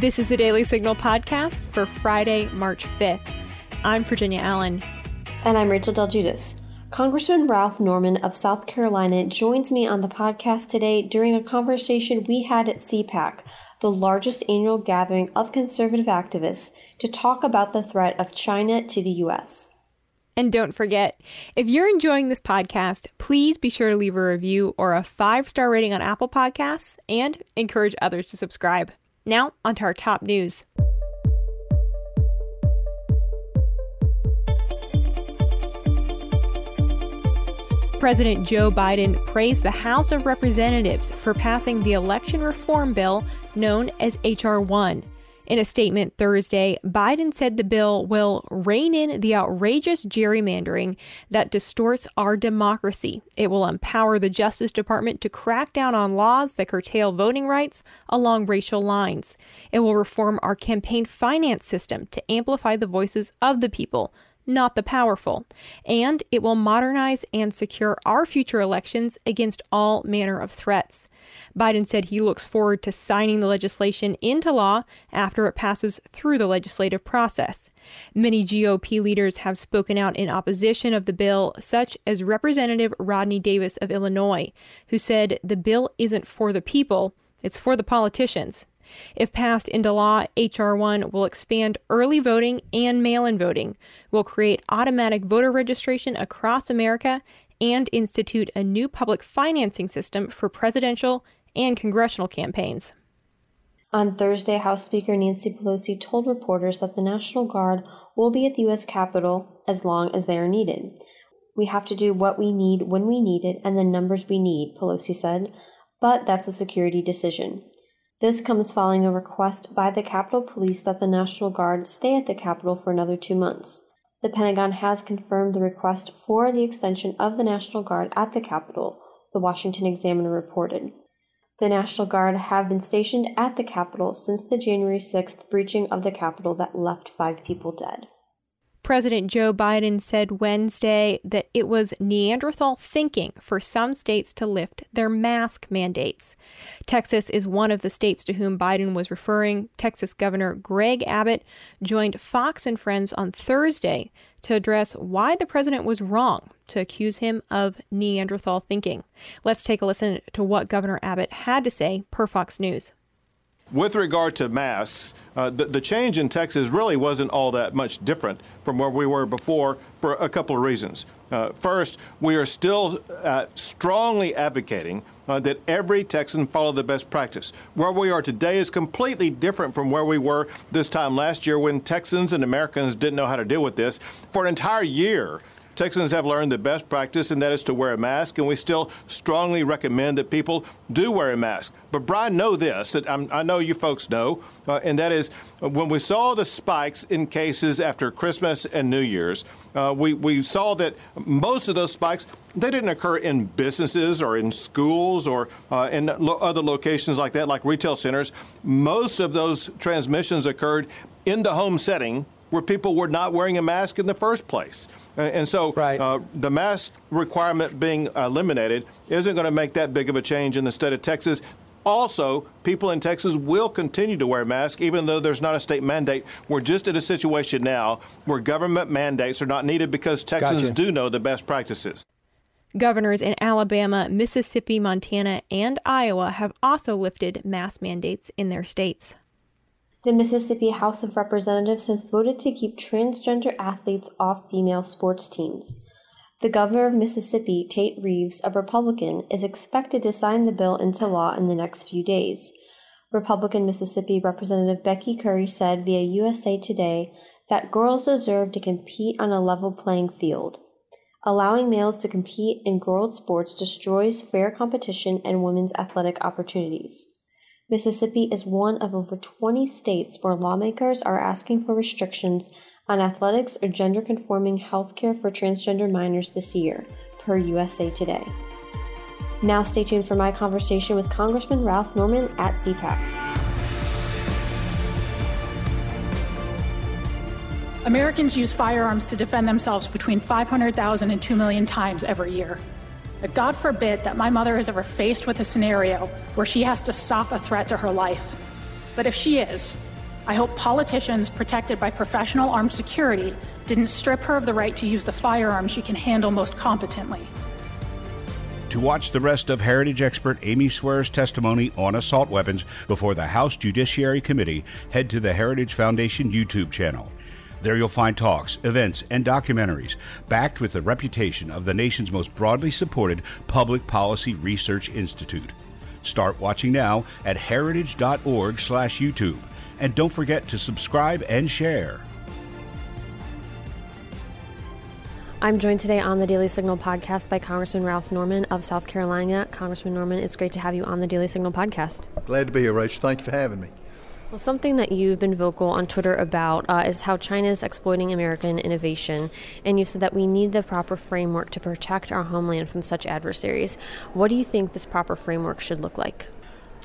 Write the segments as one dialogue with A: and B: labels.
A: This is the Daily Signal podcast for Friday, March 5th. I'm Virginia Allen.
B: And I'm Rachel Del Guidice. Congressman Ralph Norman of South Carolina joins me on the podcast today during a conversation we had at CPAC, the largest annual gathering of conservative activists, to talk about the threat of China to the U.S.
A: And don't forget, if you're enjoying this podcast, please be sure to leave a review or a five star rating on Apple Podcasts and encourage others to subscribe. Now, onto our top news. President Joe Biden praised the House of Representatives for passing the election reform bill known as H.R. 1. In a statement Thursday, Biden said the bill will rein in the outrageous gerrymandering that distorts our democracy. It will empower the Justice Department to crack down on laws that curtail voting rights along racial lines. It will reform our campaign finance system to amplify the voices of the people not the powerful. And it will modernize and secure our future elections against all manner of threats. Biden said he looks forward to signing the legislation into law after it passes through the legislative process. Many GOP leaders have spoken out in opposition of the bill, such as Representative Rodney Davis of Illinois, who said the bill isn't for the people, it's for the politicians. If passed into law, H.R. 1 will expand early voting and mail in voting, will create automatic voter registration across America, and institute a new public financing system for presidential and congressional campaigns.
B: On Thursday, House Speaker Nancy Pelosi told reporters that the National Guard will be at the U.S. Capitol as long as they are needed. We have to do what we need when we need it and the numbers we need, Pelosi said, but that's a security decision. This comes following a request by the Capitol Police that the National Guard stay at the Capitol for another two months. The Pentagon has confirmed the request for the extension of the National Guard at the Capitol, the Washington Examiner reported. The National Guard have been stationed at the Capitol since the January 6th breaching of the Capitol that left five people dead.
A: President Joe Biden said Wednesday that it was Neanderthal thinking for some states to lift their mask mandates. Texas is one of the states to whom Biden was referring. Texas Governor Greg Abbott joined Fox and Friends on Thursday to address why the president was wrong to accuse him of Neanderthal thinking. Let's take a listen to what Governor Abbott had to say per Fox News.
C: With regard to masks, uh, the, the, change in Texas really wasn't all that much different from where we were before for a couple of reasons. Uh, first, we are still uh, strongly advocating uh, that every Texan follow the best practice. Where we are today is completely different from where we were this time last year when Texans and Americans didn't know how to deal with this. For an entire year, Texans have learned the best practice, and that is to wear a mask, and we still strongly recommend that people do wear a mask. But Brian, know this that I'm, i know you folks know, uh, and that is uh, when we saw the spikes in cases after Christmas and New Year's, uh, we, we saw that most of those spikes they didn't occur in businesses or in schools or uh, in lo- other locations like that, like retail centers. Most of those transmissions occurred in the home setting where people were not wearing a mask in the first place. And so right. uh, the mask requirement being eliminated isn't going to make that big of a change in the state of Texas. Also, people in Texas will continue to wear masks, even though there's not a state mandate. We're just in a situation now where government mandates are not needed because Texans gotcha. do know the best practices.
A: Governors in Alabama, Mississippi, Montana, and Iowa have also lifted mask mandates in their states.
B: The Mississippi House of Representatives has voted to keep transgender athletes off female sports teams. The governor of Mississippi, Tate Reeves, a Republican, is expected to sign the bill into law in the next few days. Republican Mississippi Representative Becky Currie said via USA Today that girls deserve to compete on a level playing field. Allowing males to compete in girls' sports destroys fair competition and women's athletic opportunities. Mississippi is one of over 20 states where lawmakers are asking for restrictions on athletics or gender conforming health care for transgender minors this year, per USA Today. Now, stay tuned for my conversation with Congressman Ralph Norman at CPAC.
D: Americans use firearms to defend themselves between 500,000 and 2 million times every year. God forbid that my mother is ever faced with a scenario where she has to stop a threat to her life. But if she is, I hope politicians protected by professional armed security didn't strip her of the right to use the firearm she can handle most competently.
E: To watch the rest of Heritage expert Amy Swearer's testimony on assault weapons before the House Judiciary Committee, head to the Heritage Foundation YouTube channel. There you'll find talks, events, and documentaries backed with the reputation of the nation's most broadly supported public policy research institute. Start watching now at heritage.org/youtube and don't forget to subscribe and share.
F: I'm joined today on the Daily Signal podcast by Congressman Ralph Norman of South Carolina. Congressman Norman, it's great to have you on the Daily Signal podcast.
G: Glad to be here, Rachel. Thank you for having me.
F: Well, something that you've been vocal on Twitter about uh, is how China is exploiting American innovation. And you've said that we need the proper framework to protect our homeland from such adversaries. What do you think this proper framework should look like?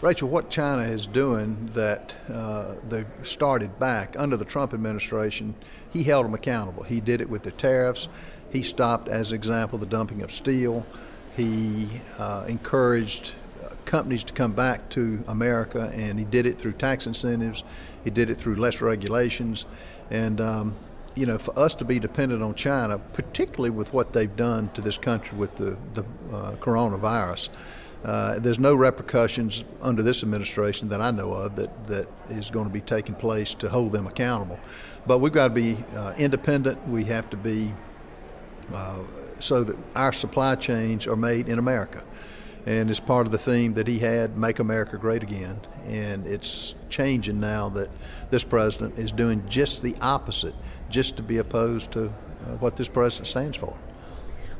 G: Rachel, what China is doing that uh, they started back under the Trump administration, he held them accountable. He did it with the tariffs. He stopped, as an example, the dumping of steel. He uh, encouraged companies to come back to America, and he did it through tax incentives. He did it through less regulations, and um, you know, for us to be dependent on China, particularly with what they've done to this country with the the uh, coronavirus. Uh, there's no repercussions under this administration that I know of that, that is going to be taking place to hold them accountable. But we've got to be uh, independent. We have to be uh, so that our supply chains are made in America. And it's part of the theme that he had, Make America Great Again. And it's changing now that this president is doing just the opposite, just to be opposed to uh, what this president stands for.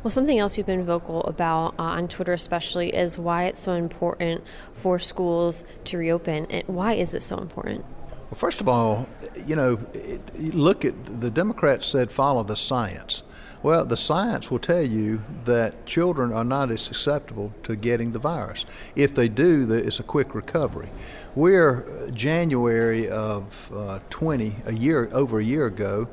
F: Well, something else you've been vocal about uh, on Twitter, especially, is why it's so important for schools to reopen. And why is this so important?
G: Well, first of all, you know, it, look at the Democrats said follow the science. Well, the science will tell you that children are not as susceptible to getting the virus. If they do, it's a quick recovery. We're uh, January of uh, 20, a year over a year ago,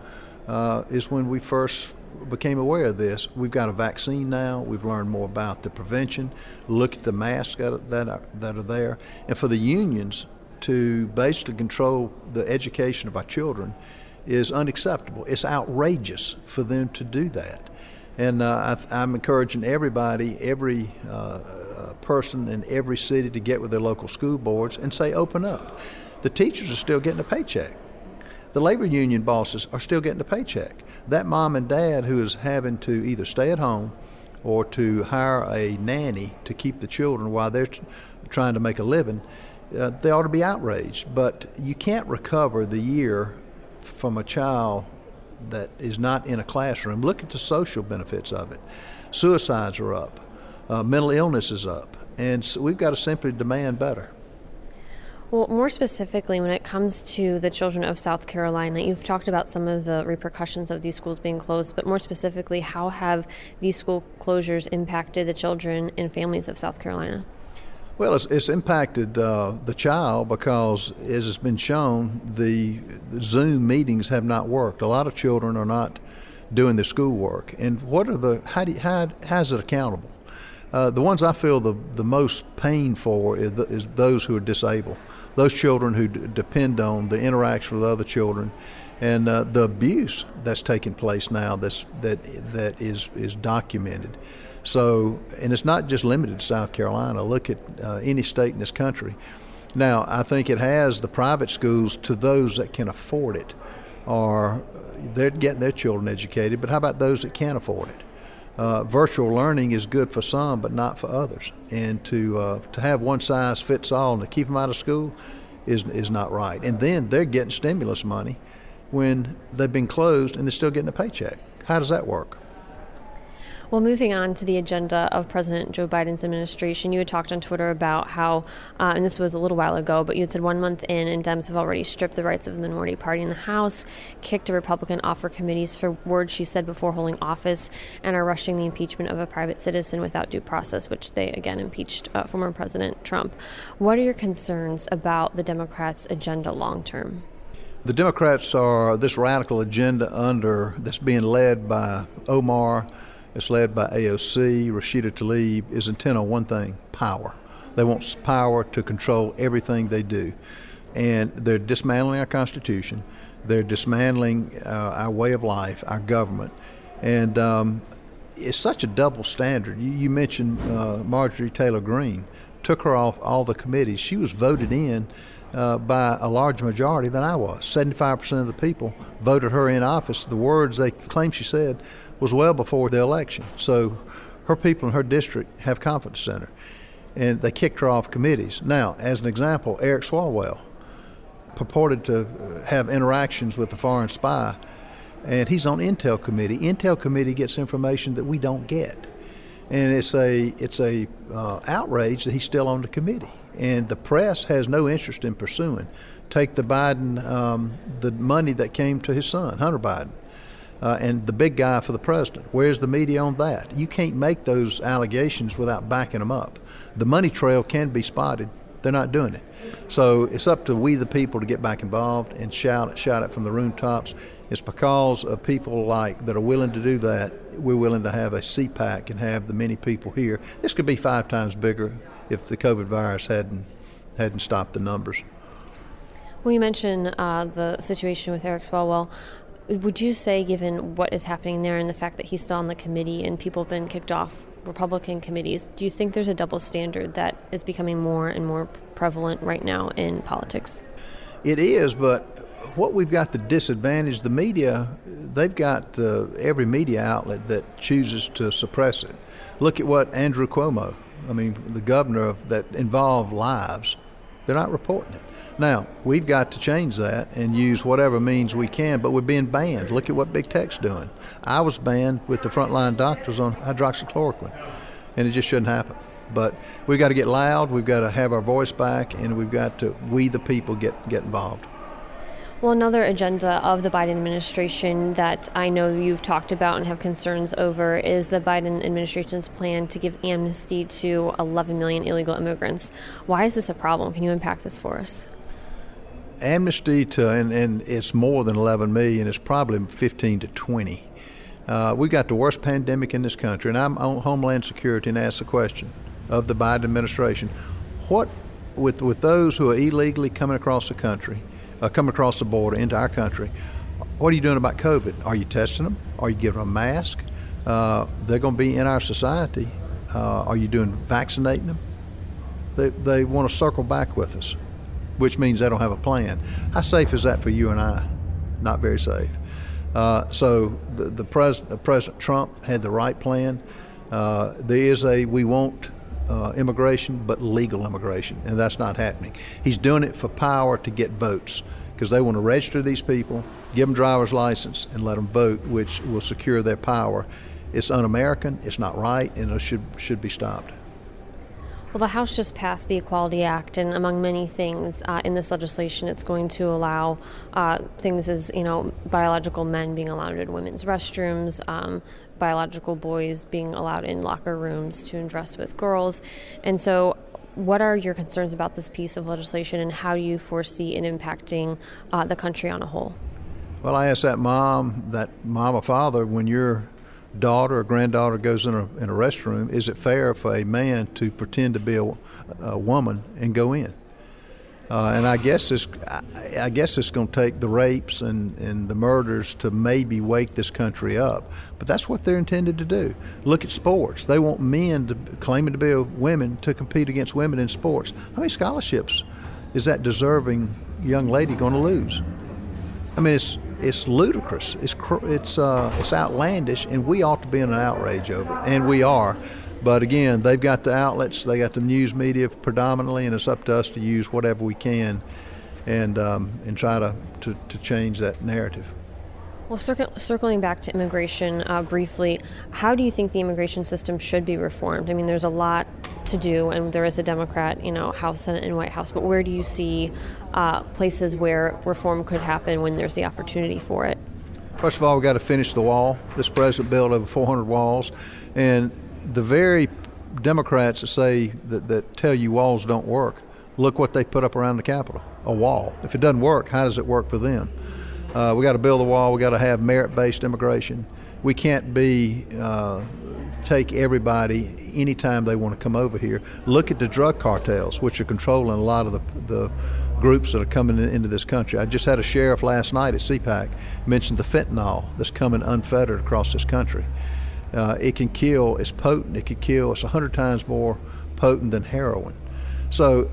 G: uh, is when we first became aware of this. We've got a vaccine now. We've learned more about the prevention. Look at the masks that are, that are there, and for the unions to basically control the education of our children is unacceptable. It's outrageous for them to do that. And uh, I, am encouraging everybody, every uh, uh, person in every city to get with their local school boards and say, open up. The teachers are still getting a paycheck. The labor union bosses are still getting a paycheck. That mom and dad who is having to either stay at home or to hire a nanny to keep the children while they're t- trying to make a living, uh, they ought to be outraged. But you can't recover the year from a child that is not in a classroom, look at the social benefits of it. Suicides are up, uh, mental illness is up, and so we've got to simply demand better.
F: Well, more specifically, when it comes to the children of South Carolina, you've talked about some of the repercussions of these schools being closed, but more specifically, how have these school closures impacted the children and families of South Carolina?
G: Well, it's, it's impacted uh, the child because, as has been shown, the, the Zoom meetings have not worked. A lot of children are not doing their schoolwork. And what are the how do you, how how's it accountable? Uh, the ones I feel the the most pain for is, the, is those who are disabled, those children who d- depend on the interaction with other children, and uh, the abuse that's taking place now. That's that that is is documented. So, and it's not just limited to South Carolina. Look at uh, any state in this country. Now, I think it has the private schools to those that can afford it, or they're getting their children educated. But how about those that can't afford it? Uh, virtual learning is good for some, but not for others. And to uh, to have one size fits all and to keep them out of school is is not right. And then they're getting stimulus money when they've been closed and they're still getting a paycheck. How does that work?
F: Well, moving on to the agenda of President Joe Biden's administration, you had talked on Twitter about how, uh, and this was a little while ago, but you had said one month in, and Dems have already stripped the rights of the minority party in the House, kicked a Republican off for committees for words she said before holding office, and are rushing the impeachment of a private citizen without due process, which they again impeached uh, former President Trump. What are your concerns about the Democrats' agenda long term?
G: The Democrats are this radical agenda under that's being led by Omar it's led by AOC. Rashida Tlaib is intent on one thing power. They want power to control everything they do. and they're dismantling our Constitution. They're dismantling uh, our way of life, our government, and um, it's such a double standard. You, you mentioned uh, Marjorie Taylor Greene took her off all the committees. She was voted in uh, by a larger majority than I was. 75% of the people voted her in office. The words they claim she said was well before the election. So her people in her district have confidence in her. And they kicked her off committees. Now, as an example, Eric Swalwell purported to have interactions with a foreign spy, and he's on Intel committee. Intel committee gets information that we don't get, and it's a it's a uh, outrage that he's still on the committee, and the press has no interest in pursuing. Take the Biden um, the money that came to his son Hunter Biden. Uh, and the big guy for the president. Where's the media on that? You can't make those allegations without backing them up. The money trail can be spotted. They're not doing it. So it's up to we, the people, to get back involved and shout it, shout it from the rooftops. It's because of people like that are willing to do that. We're willing to have a CPAC and have the many people here. This could be five times bigger if the COVID virus hadn't hadn't stopped the numbers.
F: Well, you mentioned uh, the situation with Eric Swalwell. Would you say, given what is happening there and the fact that he's still on the committee and people have been kicked off Republican committees, do you think there's a double standard that is becoming more and more prevalent right now in politics?
G: It is, but what we've got to disadvantage the media, they've got uh, every media outlet that chooses to suppress it. Look at what Andrew Cuomo, I mean, the governor that involved lives, they're not reporting it. Now, we've got to change that and use whatever means we can, but we're being banned. Look at what Big Tech's doing. I was banned with the frontline doctors on hydroxychloroquine, and it just shouldn't happen. But we've got to get loud, we've got to have our voice back, and we've got to, we the people, get, get involved.
F: Well, another agenda of the Biden administration that I know you've talked about and have concerns over is the Biden administration's plan to give amnesty to 11 million illegal immigrants. Why is this a problem? Can you unpack this for us?
G: amnesty to, and, and it's more than 11 million, it's probably 15 to 20. Uh, we got the worst pandemic in this country, and I'm on Homeland Security and ask the question of the Biden administration what, with, with those who are illegally coming across the country, uh, coming across the border into our country, what are you doing about COVID? Are you testing them? Are you giving them a mask? Uh, they're going to be in our society. Uh, are you doing vaccinating them? They, they want to circle back with us which means they don't have a plan. How safe is that for you and I? Not very safe. Uh, so the, the president, President Trump had the right plan. Uh, there is a we want uh, immigration, but legal immigration, and that's not happening. He's doing it for power to get votes because they want to register these people, give them driver's license, and let them vote, which will secure their power. It's un-American. It's not right, and it should should be stopped.
F: Well, the House just passed the Equality Act, and among many things uh, in this legislation, it's going to allow uh, things as you know biological men being allowed in women's restrooms, um, biological boys being allowed in locker rooms to undress with girls, and so. What are your concerns about this piece of legislation, and how do you foresee it impacting uh, the country on a whole?
G: Well, I asked that mom, that mom or father, when you're daughter or granddaughter goes in a, in a restroom, is it fair for a man to pretend to be a, a woman and go in? Uh, and I guess it's, I, I guess it's going to take the rapes and, and the murders to maybe wake this country up. But that's what they're intended to do. Look at sports. They want men to, claiming to be women to compete against women in sports. How many scholarships is that deserving young lady going to lose? I mean, it's it's ludicrous. It's it's uh, it's outlandish, and we ought to be in an outrage over it, and we are. But again, they've got the outlets, they got the news media predominantly, and it's up to us to use whatever we can, and um, and try to, to, to change that narrative.
F: Well, circling back to immigration uh, briefly, how do you think the immigration system should be reformed? I mean, there's a lot to do, and there is a Democrat, you know, House, Senate, and White House. But where do you see uh, places where reform could happen when there's the opportunity for it?
G: First of all, we've got to finish the wall. This president built over 400 walls, and the very Democrats that say that, that tell you walls don't work, look what they put up around the Capitol a wall. If it doesn't work, how does it work for them? Uh, we got to build the wall. We got to have merit-based immigration. We can't be uh, take everybody anytime they want to come over here. Look at the drug cartels, which are controlling a lot of the the, groups that are coming into this country. I just had a sheriff last night at CPAC mention the fentanyl that's coming unfettered across this country. Uh, it can kill, it's potent, it can kill, it's 100 times more potent than heroin. So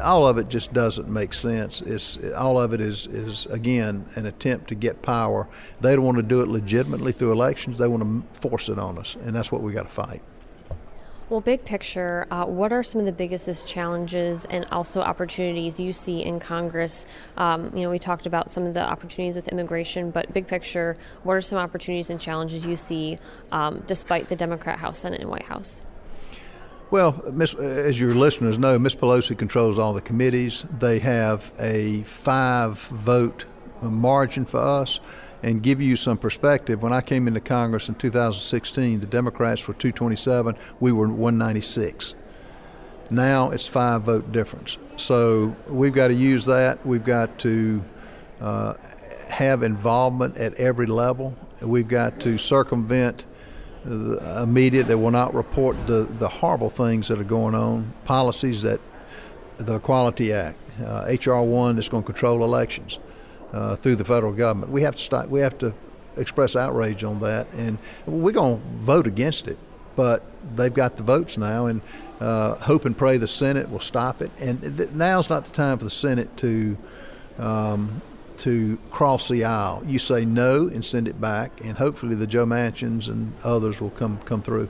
G: all of it just doesn't make sense. It's all of it is is again an attempt to get power. They don't want to do it legitimately through elections. They want to force it on us, and that's what we got to fight.
F: Well, big picture, uh, what are some of the biggest challenges and also opportunities you see in Congress? Um, you know, we talked about some of the opportunities with immigration, but big picture, what are some opportunities and challenges you see um, despite the Democrat House, Senate, and White House?
G: Well, Ms., as your listeners know, Ms. Pelosi controls all the committees. They have a five vote margin for us. And give you some perspective, when I came into Congress in 2016, the Democrats were 227, we were 196. Now it's five vote difference. So we've got to use that. We've got to uh, have involvement at every level. We've got to circumvent a media that will not report the, the horrible things that are going on, policies that the Equality Act, uh, H.R. 1 is going to control elections uh, through the federal government. We have to stop, we have to express outrage on that, and we're going to vote against it. But they've got the votes now, and uh, hope and pray the Senate will stop it. And th- now's not the time for the Senate to um, to cross the aisle. You say no and send it back, and hopefully the Joe Manchins and others will come come through.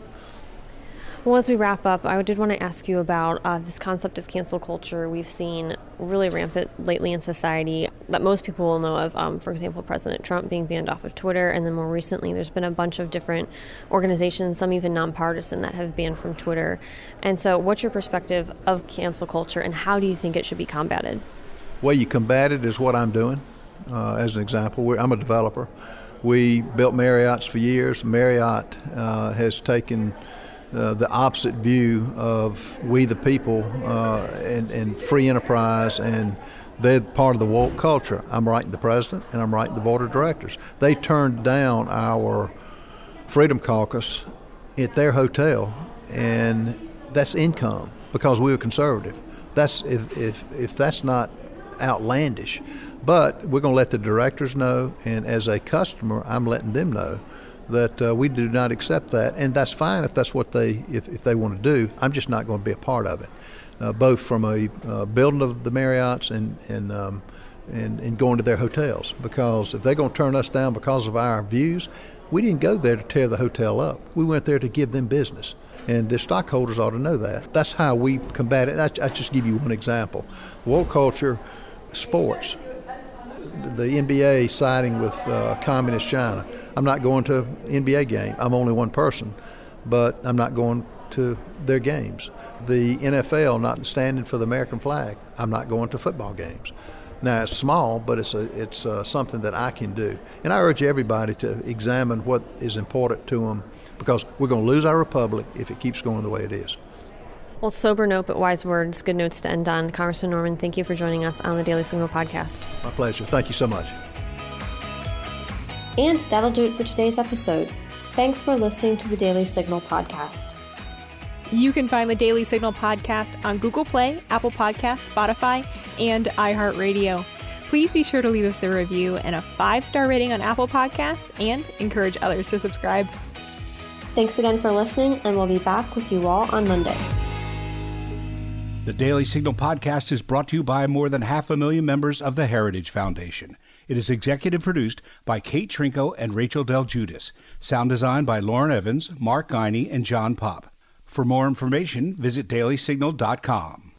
F: Well, as we wrap up, I did want to ask you about uh, this concept of cancel culture we've seen really rampant lately in society that most people will know of. Um, for example, President Trump being banned off of Twitter, and then more recently, there's been a bunch of different organizations, some even nonpartisan, that have banned from Twitter. And so, what's your perspective of cancel culture, and how do you think it should be combated?
G: Way you combat it is what I'm doing. Uh, as an example, We're, I'm a developer. We built Marriott's for years. Marriott uh, has taken uh, the opposite view of we the people uh, and, and, free enterprise and they're part of the woke culture. I'm writing the president and I'm writing the board of directors. They turned down our Freedom Caucus at their hotel, and that's income because we were conservative. That's if, if, if that's not outlandish. But we're going to let the directors know, and as a customer, I'm letting them know that uh, we do not accept that, and that's fine if that's what they if, if they want to do. I'm just not going to be a part of it, uh, both from a uh, building of the Marriotts and and, um, and and going to their hotels because if they're going to turn us down because of our views, we didn't go there to tear the hotel up. We went there to give them business. And the stockholders ought to know that. That's how we combat it. I, I just give you one example. World culture, sports the NBA siding with uh, communist China. I'm not going to NBA game. I'm only one person, but I'm not going to their games. The NFL not standing for the American flag. I'm not going to football games. Now it's small, but it's a, it's uh, something that I can do, and I urge everybody to examine what is important to them because we're going to lose our republic if it keeps going the way it is.
F: Well, sober note, but wise words. Good notes to end on. Congressman Norman, thank you for joining us on the Daily Signal podcast.
G: My pleasure. Thank you so much.
F: And that'll do it for today's episode. Thanks for listening to the Daily Signal podcast.
A: You can find the Daily Signal podcast on Google Play, Apple Podcasts, Spotify, and iHeartRadio. Please be sure to leave us a review and a five star rating on Apple Podcasts and encourage others to subscribe.
F: Thanks again for listening, and we'll be back with you all on Monday.
E: The Daily Signal podcast is brought to you by more than half a million members of the Heritage Foundation. It is executive produced by Kate Trinko and Rachel Del Guidice. Sound design by Lauren Evans, Mark Geiny, and John Popp. For more information, visit dailysignal.com.